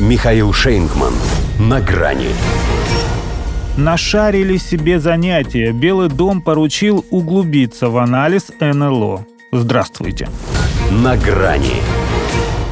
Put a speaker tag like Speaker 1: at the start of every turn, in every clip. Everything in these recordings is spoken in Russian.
Speaker 1: Михаил Шейнгман. На грани.
Speaker 2: Нашарили себе занятия. Белый дом поручил углубиться в анализ НЛО. Здравствуйте.
Speaker 1: На грани.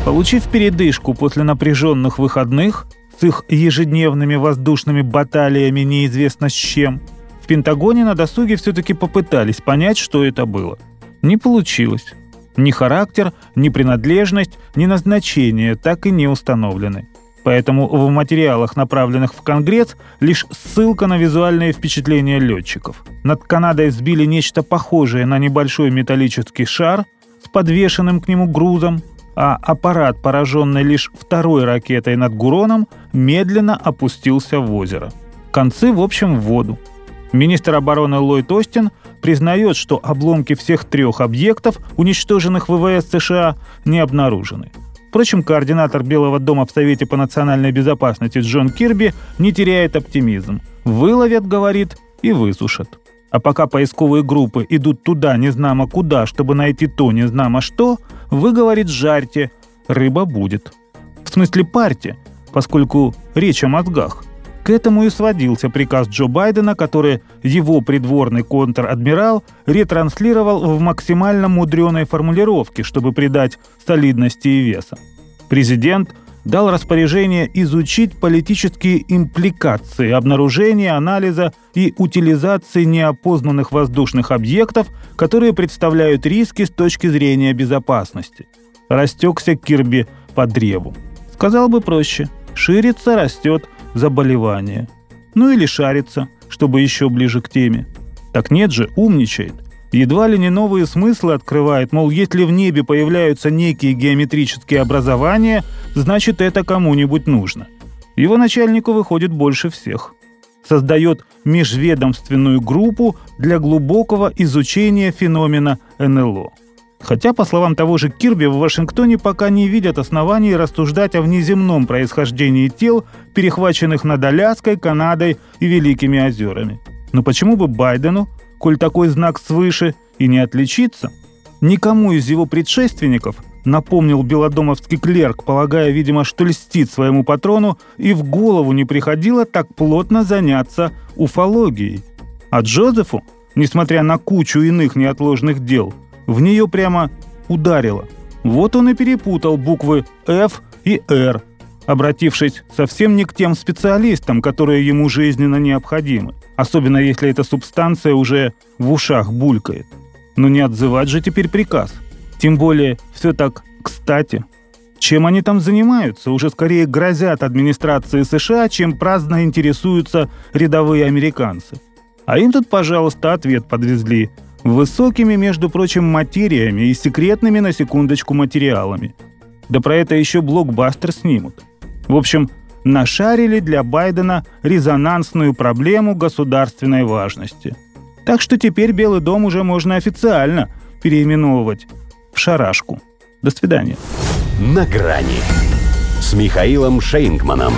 Speaker 2: Получив передышку после напряженных выходных с их ежедневными воздушными баталиями неизвестно с чем, в Пентагоне на досуге все-таки попытались понять, что это было. Не получилось. Ни характер, ни принадлежность, ни назначение так и не установлены. Поэтому в материалах, направленных в Конгресс, лишь ссылка на визуальные впечатления летчиков. Над Канадой сбили нечто похожее на небольшой металлический шар с подвешенным к нему грузом, а аппарат, пораженный лишь второй ракетой над Гуроном, медленно опустился в озеро. Концы, в общем, в воду. Министр обороны Ллойд Остин признает, что обломки всех трех объектов, уничтоженных ВВС США, не обнаружены. Впрочем, координатор Белого дома в Совете по национальной безопасности Джон Кирби не теряет оптимизм. Выловят, говорит, и высушат. А пока поисковые группы идут туда незнамо куда, чтобы найти то незнамо что, вы, говорит, жарьте, рыба будет. В смысле парьте, поскольку речь о мозгах – к этому и сводился приказ Джо Байдена, который его придворный контр-адмирал ретранслировал в максимально мудреной формулировке, чтобы придать солидности и веса. Президент дал распоряжение изучить политические импликации обнаружения, анализа и утилизации неопознанных воздушных объектов, которые представляют риски с точки зрения безопасности. Растекся Кирби по древу. Сказал бы проще. Ширится, растет, заболевание. Ну или шарится, чтобы еще ближе к теме. Так нет же, умничает. Едва ли не новые смыслы открывает, мол, если в небе появляются некие геометрические образования, значит это кому-нибудь нужно. Его начальнику выходит больше всех. Создает межведомственную группу для глубокого изучения феномена НЛО. Хотя, по словам того же Кирби, в Вашингтоне пока не видят оснований рассуждать о внеземном происхождении тел, перехваченных над Аляской, Канадой и Великими озерами. Но почему бы Байдену, коль такой знак свыше, и не отличиться? Никому из его предшественников, напомнил белодомовский клерк, полагая, видимо, что льстит своему патрону, и в голову не приходило так плотно заняться уфологией. А Джозефу, несмотря на кучу иных неотложных дел – в нее прямо ударило. Вот он и перепутал буквы F и R, обратившись совсем не к тем специалистам, которые ему жизненно необходимы, особенно если эта субстанция уже в ушах булькает. Но не отзывать же теперь приказ. Тем более все так кстати. Чем они там занимаются, уже скорее грозят администрации США, чем праздно интересуются рядовые американцы. А им тут, пожалуйста, ответ подвезли – Высокими, между прочим, материями и секретными, на секундочку, материалами. Да про это еще блокбастер снимут. В общем, нашарили для Байдена резонансную проблему государственной важности. Так что теперь Белый дом уже можно официально переименовывать в шарашку. До свидания.
Speaker 1: На грани с Михаилом Шейнгманом.